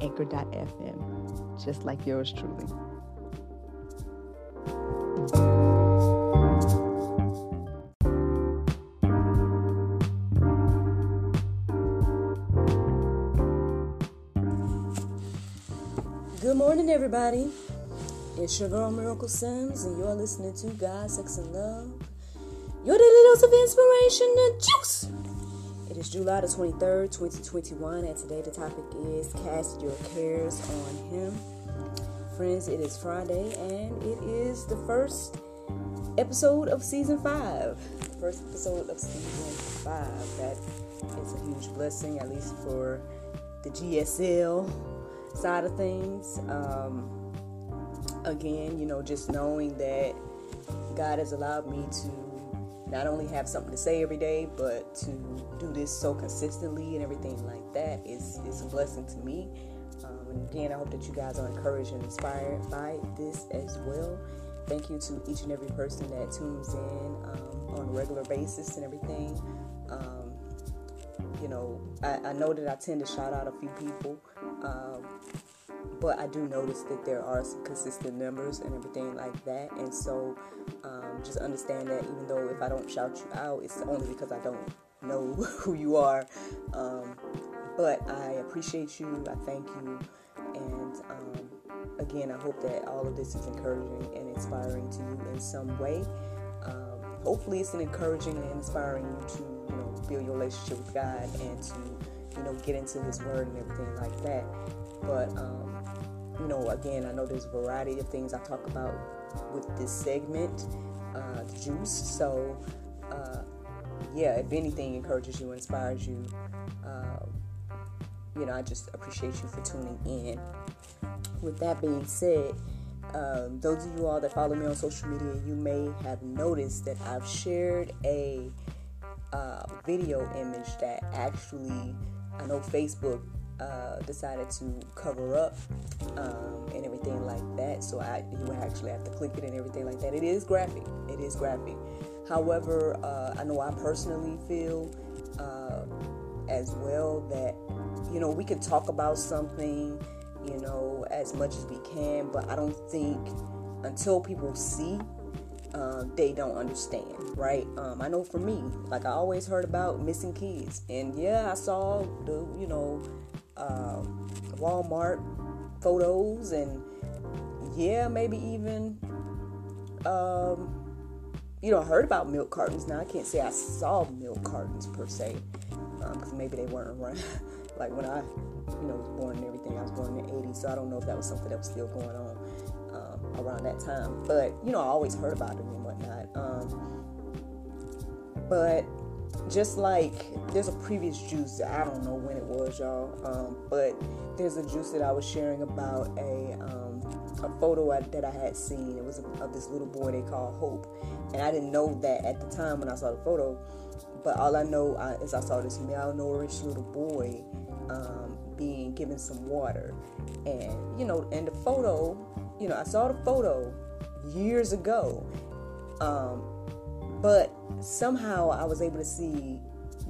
anchor.fm, just like yours truly. Good morning, everybody. It's your girl Miracle Sims, and you're listening to God, Sex, and Love. Your daily dose of inspiration and juice. It is July the 23rd, 2021, and today the topic is Cast Your Cares on Him. Friends, it is Friday, and it is the first episode of season five. First episode of season five. That is a huge blessing, at least for the GSL side of things. Um, again, you know, just knowing that God has allowed me to not only have something to say every day, but to do this so consistently and everything like that is, is a blessing to me. Um, and again, I hope that you guys are encouraged and inspired by this as well. Thank you to each and every person that tunes in um, on a regular basis and everything. Um, you know, I, I, know that I tend to shout out a few people, um, but I do notice that there are some consistent numbers and everything like that. And so um, just understand that even though if I don't shout you out, it's only because I don't know who you are. Um, but I appreciate you, I thank you, and um, again, I hope that all of this is encouraging and inspiring to you in some way. Um, hopefully, it's an encouraging and inspiring you to you know build your relationship with God and to you know get into His Word and everything like that. But um, you know, again, I know there's a variety of things I talk about with this segment, uh, juice. So, uh, yeah, if anything encourages you, inspires you, uh, you know, I just appreciate you for tuning in. With that being said, um, those of you all that follow me on social media, you may have noticed that I've shared a uh, video image that actually, I know Facebook uh, decided to cover up um, and everything like that. So I, you actually have to click it and everything like that. It is graphic. It is graphic. However, uh, I know I personally feel uh, as well that you know we can talk about something, you know, as much as we can, but I don't think until people see um, they don't understand, right? Um, I know for me, like I always heard about missing kids, and yeah, I saw the, you know, um, Walmart photos and yeah, maybe even um, you know heard about milk cartons. Now I can't say I saw milk cartons per se because um, maybe they weren't around like when I you know was born and everything. I was born in the '80s, so I don't know if that was something that was still going on um, around that time. But you know I always heard about them and whatnot. Um, but just like there's a previous juice that I don't know when it was, y'all, um, but there's a juice that I was sharing about a um, a photo I, that I had seen. It was of this little boy they call Hope, and I didn't know that at the time when I saw the photo. But all I know I, is I saw this malnourished little boy um, being given some water, and you know, in the photo, you know, I saw the photo years ago, um, but somehow I was able to see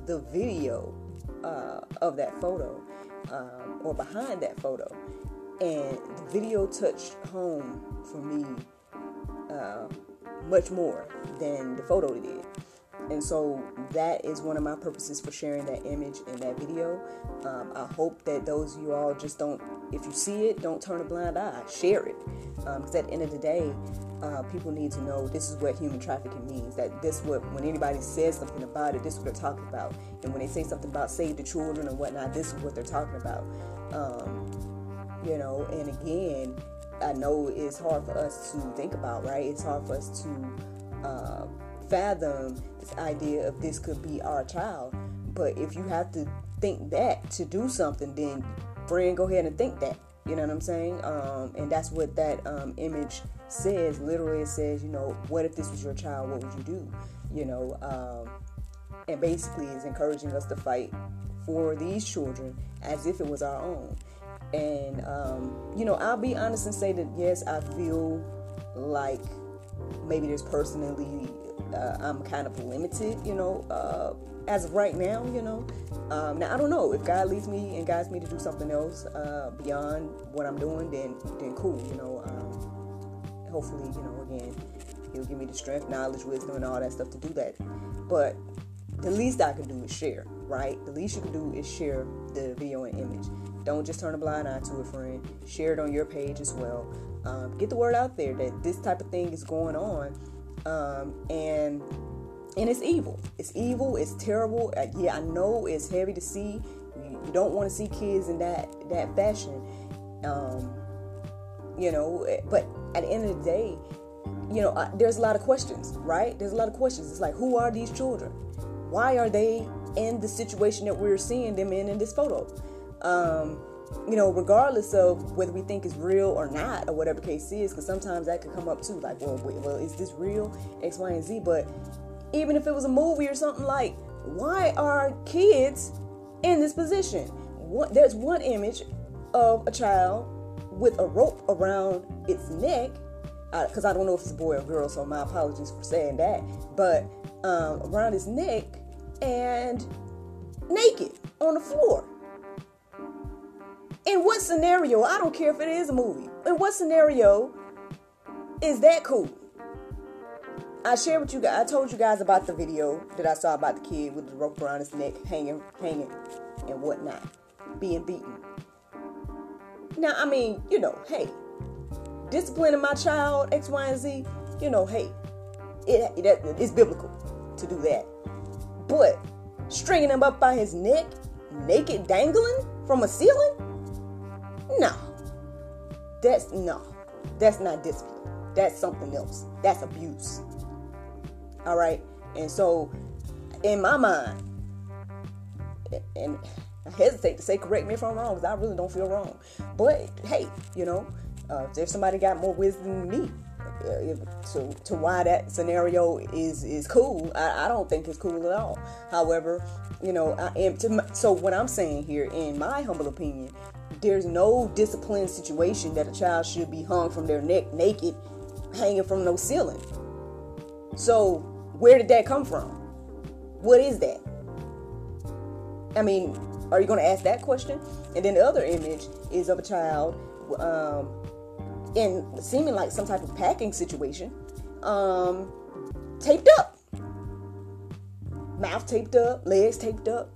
the video uh, of that photo um, or behind that photo. And the video touched home for me uh, much more than the photo did. And so that is one of my purposes for sharing that image in that video. Um, I hope that those of you all just don't, if you see it, don't turn a blind eye. Share it. Because um, at the end of the day, uh, people need to know this is what human trafficking means. That this what when anybody says something about it, this is what they're talking about. And when they say something about save the children and whatnot, this is what they're talking about. Um, you know, and again, I know it's hard for us to think about, right? It's hard for us to uh, fathom this idea of this could be our child. But if you have to think that to do something, then friend, go ahead and think that. You know what I'm saying? Um, and that's what that um, image says. Literally, it says, you know, what if this was your child? What would you do? You know, um, and basically is encouraging us to fight for these children as if it was our own. And um, you know, I'll be honest and say that yes, I feel like maybe there's personally uh, I'm kind of limited, you know, uh, as of right now, you know. Um, now I don't know if God leads me and guides me to do something else uh, beyond what I'm doing, then then cool, you know. Um, hopefully, you know, again, He'll give me the strength, knowledge, wisdom, and all that stuff to do that. But the least I can do is share, right? The least you can do is share the video and image. Don't just turn a blind eye to it, friend. Share it on your page as well. Um, get the word out there that this type of thing is going on, um, and and it's evil. It's evil. It's terrible. Uh, yeah, I know it's heavy to see. You, you don't want to see kids in that that fashion. Um, you know, eh, but at the end of the day, you know, there's a lot of questions, right? There's a lot of questions. It's like, who are these children? Why are they in the situation that we're seeing them in in this photo? Um, you know, regardless of whether we think it's real or not, or whatever case is, because sometimes that could come up too. Like, well, wait, well, is this real? X, Y, and Z. But even if it was a movie or something like, why are kids in this position? There's one image of a child with a rope around its neck, because uh, I don't know if it's a boy or girl, so my apologies for saying that. But um, around his neck and naked on the floor. In what scenario? I don't care if it is a movie. In what scenario is that cool? I shared with you guys. I told you guys about the video that I saw about the kid with the rope around his neck, hanging, hanging, and whatnot, being beaten. Now, I mean, you know, hey, disciplining my child X, Y, and Z. You know, hey, it, it it's biblical to do that. But stringing him up by his neck, naked, dangling from a ceiling? No. That's no. That's not discipline. That's something else. That's abuse. All right. And so, in my mind, and hesitate to say correct me if I'm wrong because I really don't feel wrong. But hey, you know, uh, if somebody got more wisdom than me, uh, to to why that scenario is is cool. I, I don't think it's cool at all. However, you know, I am to, so what I'm saying here, in my humble opinion, there's no disciplined situation that a child should be hung from their neck naked, hanging from no ceiling. So where did that come from? What is that? I mean, are you going to ask that question? And then the other image is of a child um, in seeming like some type of packing situation, um, taped up, mouth taped up, legs taped up.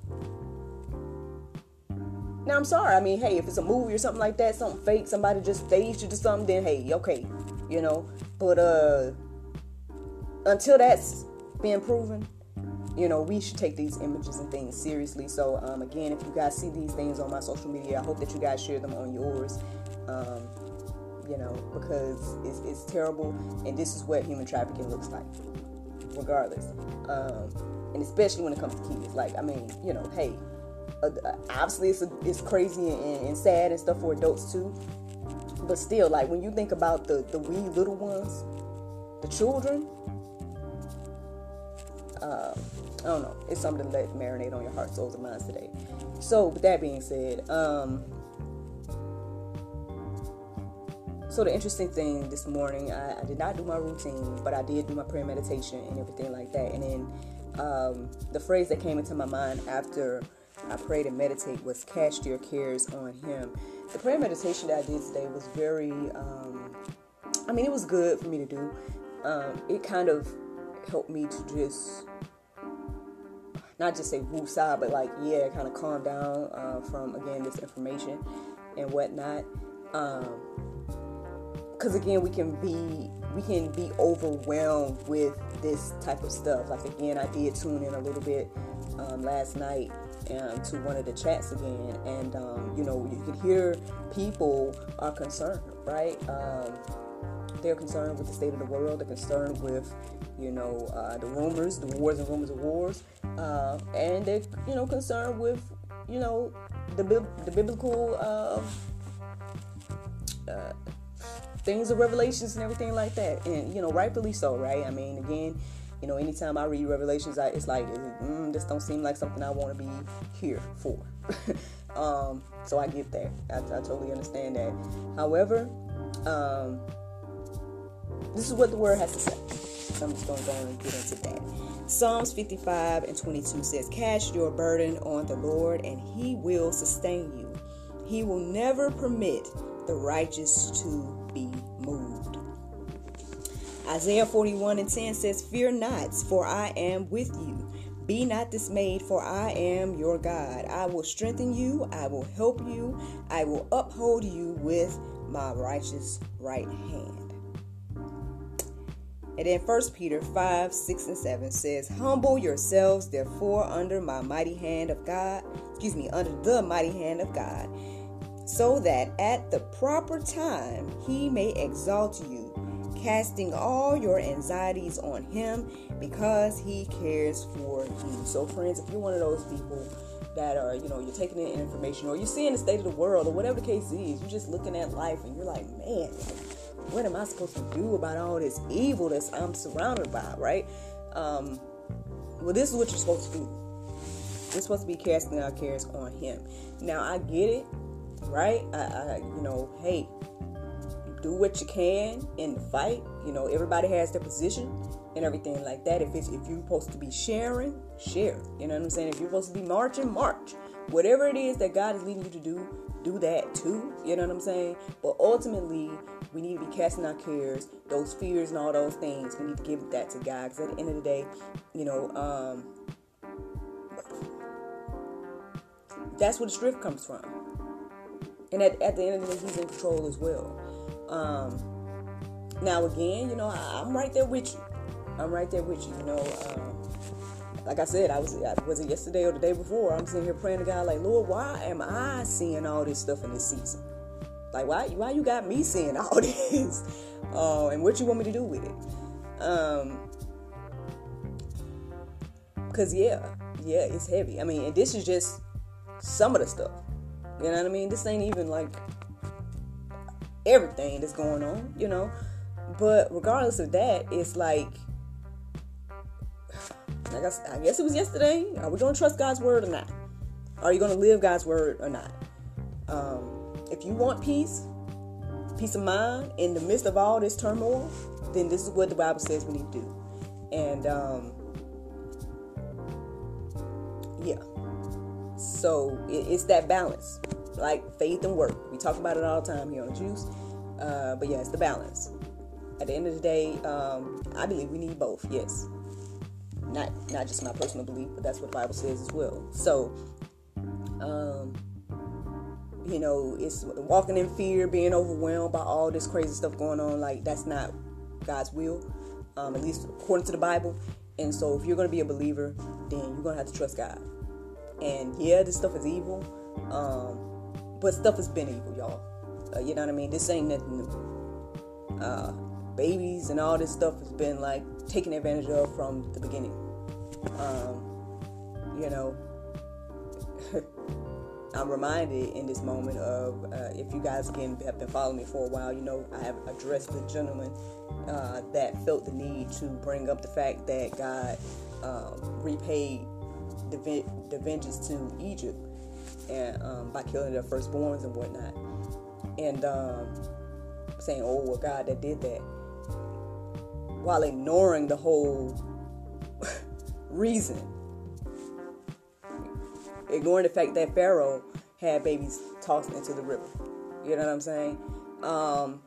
Now I'm sorry. I mean, hey, if it's a movie or something like that, something fake, somebody just staged it or something, then hey, okay, you know. But uh, until that's been proven, you know, we should take these images and things seriously. So um, again, if you guys see these things on my social media, I hope that you guys share them on yours. Um, you know, because it's, it's terrible, and this is what human trafficking looks like, regardless. Um, and especially when it comes to kids. Like, I mean, you know, hey, uh, obviously it's, a, it's crazy and, and, sad and stuff for adults too. But still, like when you think about the the wee little ones, the children, uh, I don't know. It's something to let marinate on your heart, souls, and minds today. So, with that being said, um, So the interesting thing this morning, I, I, did not do my routine, but I did do my prayer meditation and everything like that. And then um, the phrase that came into my mind after I prayed and meditate was "Cast your cares on Him." The prayer meditation that I did today was very, um, I mean, it was good for me to do. Um, it kind of helped me to just not just say woosah, but like yeah, kind of calm down uh, from again this information and whatnot. Um, because again we can be we can be overwhelmed with this type of stuff like again i did tune in a little bit um, last night um, to one of the chats again and um, you know you can hear people are concerned right um, they're concerned with the state of the world they're concerned with you know uh, the rumors the wars and rumors of wars uh, and they're you know concerned with you know, the the biblical uh, uh, things of Revelations and everything like that, and you know, rightfully so, right? I mean, again, you know, anytime I read Revelations, I, it's like mm, this don't seem like something I want to be here for. um, so I get that. I, I totally understand that. However, um, this is what the word has to say. So I'm just going to go and get into that. Psalms 55 and 22 says, Cast your burden on the Lord, and he will sustain you. He will never permit the righteous to be moved. Isaiah 41 and 10 says, Fear not, for I am with you. Be not dismayed, for I am your God. I will strengthen you, I will help you, I will uphold you with my righteous right hand. And then 1 Peter 5, 6, and 7 says, Humble yourselves, therefore, under my mighty hand of God, excuse me, under the mighty hand of God, so that at the proper time he may exalt you, casting all your anxieties on him because he cares for you. So, friends, if you're one of those people that are, you know, you're taking in information or you're seeing the state of the world or whatever the case is, you're just looking at life and you're like, man, what am I supposed to do about all this evil that I'm surrounded by, right? Um, well, this is what you're supposed to do. We're supposed to be casting our cares on Him. Now, I get it, right? I, I you know, hey, do what you can in the fight. You know, everybody has their position and everything like that. If it's if you're supposed to be sharing, share. You know what I'm saying? If you're supposed to be marching, march. Whatever it is that God is leading you to do, do that too. You know what I'm saying? But ultimately, we need to be casting our cares, those fears and all those things. We need to give that to God. Because at the end of the day, you know, um, that's where the strength comes from. And at, at the end of the day, He's in control as well. Um, now, again, you know, I, am right there with you. I'm right there with you. You know, um, like I said, I was was it yesterday or the day before? I'm sitting here praying to God, like, Lord, why am I seeing all this stuff in this season? Like, why, why you got me seeing all this? Uh, and what you want me to do with it? Um, cause yeah, yeah, it's heavy. I mean, and this is just some of the stuff. You know what I mean? This ain't even like everything that's going on, you know. But regardless of that, it's like, I guess, I guess it was yesterday. Are we gonna trust God's word or not? Are you gonna live God's word or not? Um, if you want peace, peace of mind in the midst of all this turmoil, then this is what the Bible says we need to do. And um, yeah, so it, it's that balance, like faith and work. We talk about it all the time here on Juice. Uh, but yeah, it's the balance. At the end of the day, um, I believe we need both. Yes, not not just my personal belief, but that's what the Bible says as well. So, um, you know, it's walking in fear, being overwhelmed by all this crazy stuff going on. Like that's not God's will, um, at least according to the Bible. And so, if you're going to be a believer, then you're going to have to trust God. And yeah, this stuff is evil, um, but stuff has been evil, y'all. Uh, you know what I mean? This ain't nothing new. Uh, babies and all this stuff has been like taken advantage of from the beginning. Um, you know. I'm reminded in this moment of uh, if you guys can have been following me for a while, you know I have addressed the gentleman uh, that felt the need to bring up the fact that God um, repaid the, the vengeance to Egypt and um, by killing their firstborns and whatnot, and um, saying, "Oh, well, God that did that," while ignoring the whole reason ignoring the fact that Pharaoh had babies tossed into the river. You know what I'm saying? Um,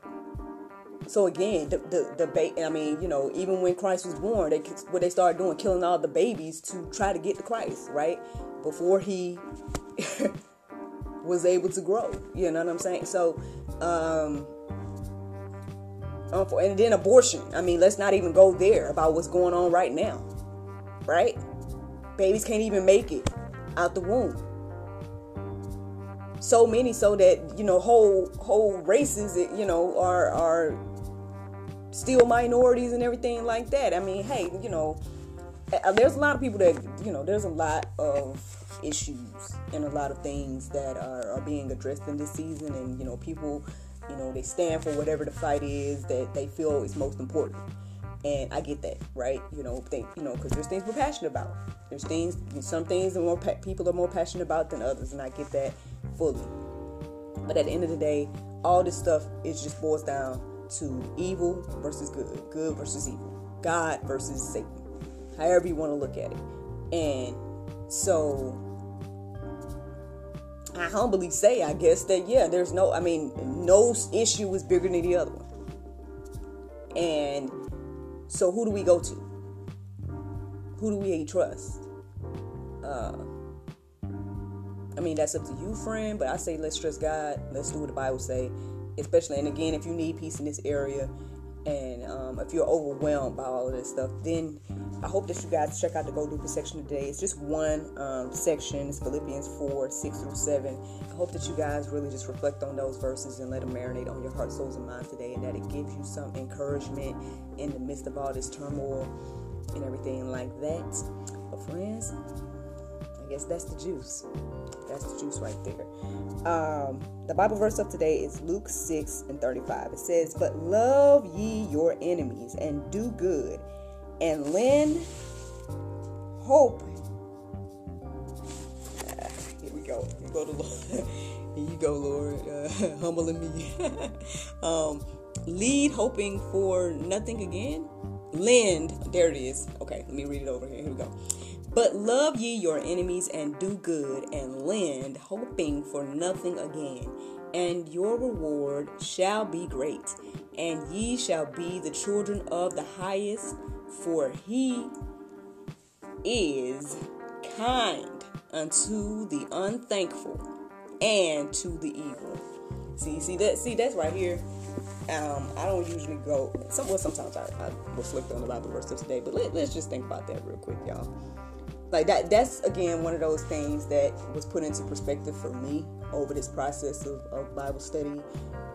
so again, the the, the I mean, you know, even when Christ was born, they what they started doing, killing all the babies to try to get to Christ, right? Before he was able to grow. You know what I'm saying? So, um, and then abortion. I mean, let's not even go there about what's going on right now, right? Babies can't even make it out the womb. So many, so that you know, whole whole races, you know, are are still minorities and everything like that. I mean, hey, you know, there's a lot of people that you know. There's a lot of issues and a lot of things that are, are being addressed in this season, and you know, people, you know, they stand for whatever the fight is that they feel is most important. And I get that, right? You know, think you know, because there's things we're passionate about. There's things, some things that more pa- people are more passionate about than others, and I get that fully. But at the end of the day, all this stuff is just boils down to evil versus good, good versus evil, God versus Satan, however you want to look at it. And so I humbly say, I guess that yeah, there's no, I mean, no issue is bigger than the other one. And so who do we go to? Who do we trust? Uh, I mean, that's up to you, friend. But I say let's trust God. Let's do what the Bible say. Especially, and again, if you need peace in this area, and um, if you're overwhelmed by all of this stuff, then I hope that you guys check out the Go Deeper section today. It's just one um, section. It's Philippians 4, 6 through 7. I hope that you guys really just reflect on those verses and let them marinate on your heart, souls, and minds today, and that it gives you some encouragement in the midst of all this turmoil and everything like that. But friends, I guess that's the juice. That's the juice right there. Um, the Bible verse of today is Luke 6 and 35. It says, But love ye your enemies and do good and lend hope. Uh, here we go. Go the Lord. here you go, Lord. Uh, humbling me. um, lead hoping for nothing again. Lend. There it is. Okay, let me read it over here. Here we go. But love ye your enemies and do good and lend, hoping for nothing again. And your reward shall be great, and ye shall be the children of the highest, for he is kind unto the unthankful and to the evil. See, see that, see that's right here. Um, I don't usually go. Some, well, sometimes I, I reflect on the Bible verse of today, but let, let's just think about that real quick, y'all like that that's again one of those things that was put into perspective for me over this process of, of bible study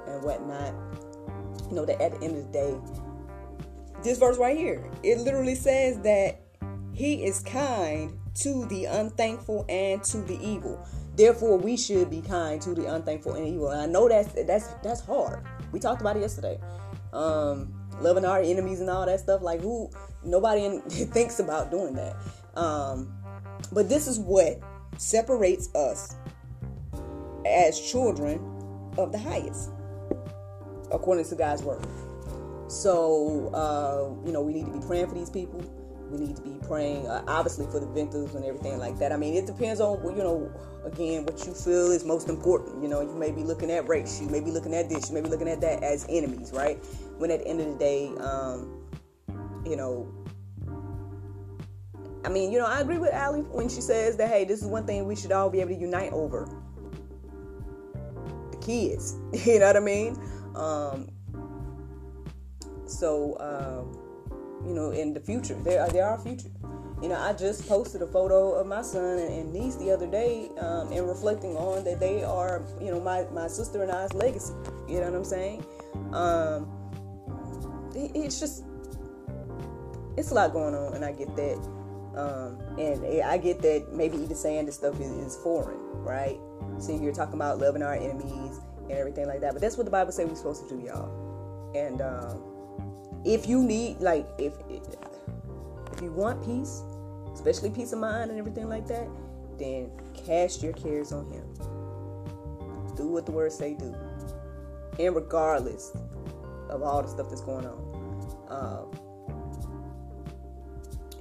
and whatnot. You know that at the end of the day this verse right here it literally says that he is kind to the unthankful and to the evil. Therefore we should be kind to the unthankful and evil. And i know that's that's that's hard. We talked about it yesterday. Um loving our enemies and all that stuff. Like who nobody in, thinks about doing that um, but this is what separates us as children of the highest, according to God's word. So, uh, you know, we need to be praying for these people. We need to be praying, uh, obviously, for the victims and everything like that. I mean, it depends on, you know, again, what you feel is most important. You know, you may be looking at race, you may be looking at this, you may be looking at that as enemies, right? When at the end of the day, um, you know, I mean, you know, I agree with Allie when she says that, hey, this is one thing we should all be able to unite over. The kids. you know what I mean? Um, so, uh, you know, in the future, there are, they are future. You know, I just posted a photo of my son and, and niece the other day um, and reflecting on that they are, you know, my, my sister and I's legacy. You know what I'm saying? Um, it, it's just, it's a lot going on, and I get that. Um, and I get that maybe even saying this stuff is, is foreign, right? See, you're talking about loving our enemies and everything like that, but that's what the Bible says we're supposed to do, y'all. And um, if you need, like, if if you want peace, especially peace of mind and everything like that, then cast your cares on Him. Do what the Word say do, and regardless of all the stuff that's going on. Um,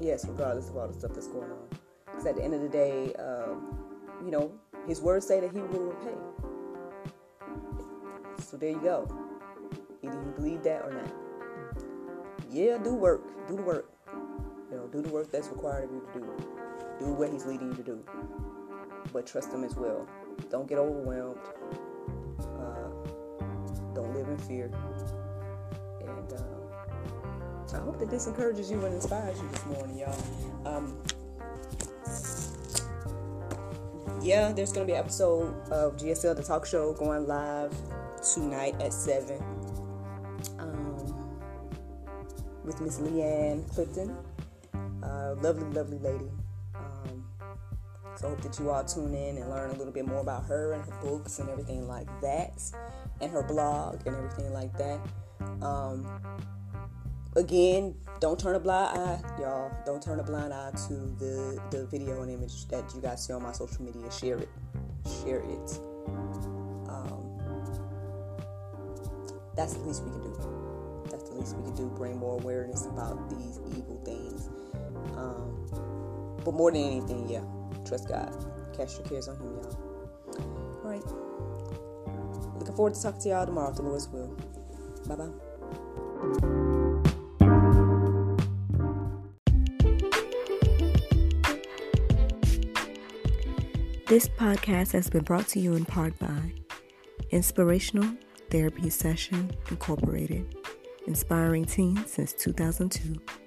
yes, regardless of all the stuff that's going on. Because at the end of the day, um, you know, his words say that he will repay. So there you go. Either you believe that or not. Yeah, do work. Do the work. You know, do the work that's required of you to do. Do what he's leading you to do. But trust him as well. Don't get overwhelmed. Uh, don't live in fear. And uh, I hope that this encourages you and inspires you this morning, y'all. Um, yeah, there's gonna be an episode of GSL the Talk Show going live tonight at seven um, with Miss Leanne Clifton. Uh, lovely, lovely lady. Um, so I hope that you all tune in and learn a little bit more about her and her books and everything like that, and her blog and everything like that. Um, again, don't turn a blind eye, y'all. Don't turn a blind eye to the the video and image that you guys see on my social media. Share it, share it. Um, that's the least we can do. That's the least we can do. Bring more awareness about these evil things. Um, but more than anything, yeah, trust God. Cast your cares on Him, y'all. All right. Looking forward to talking to y'all tomorrow, the Lord's will. Bye bye. This podcast has been brought to you in part by Inspirational Therapy Session Incorporated, inspiring teens since 2002.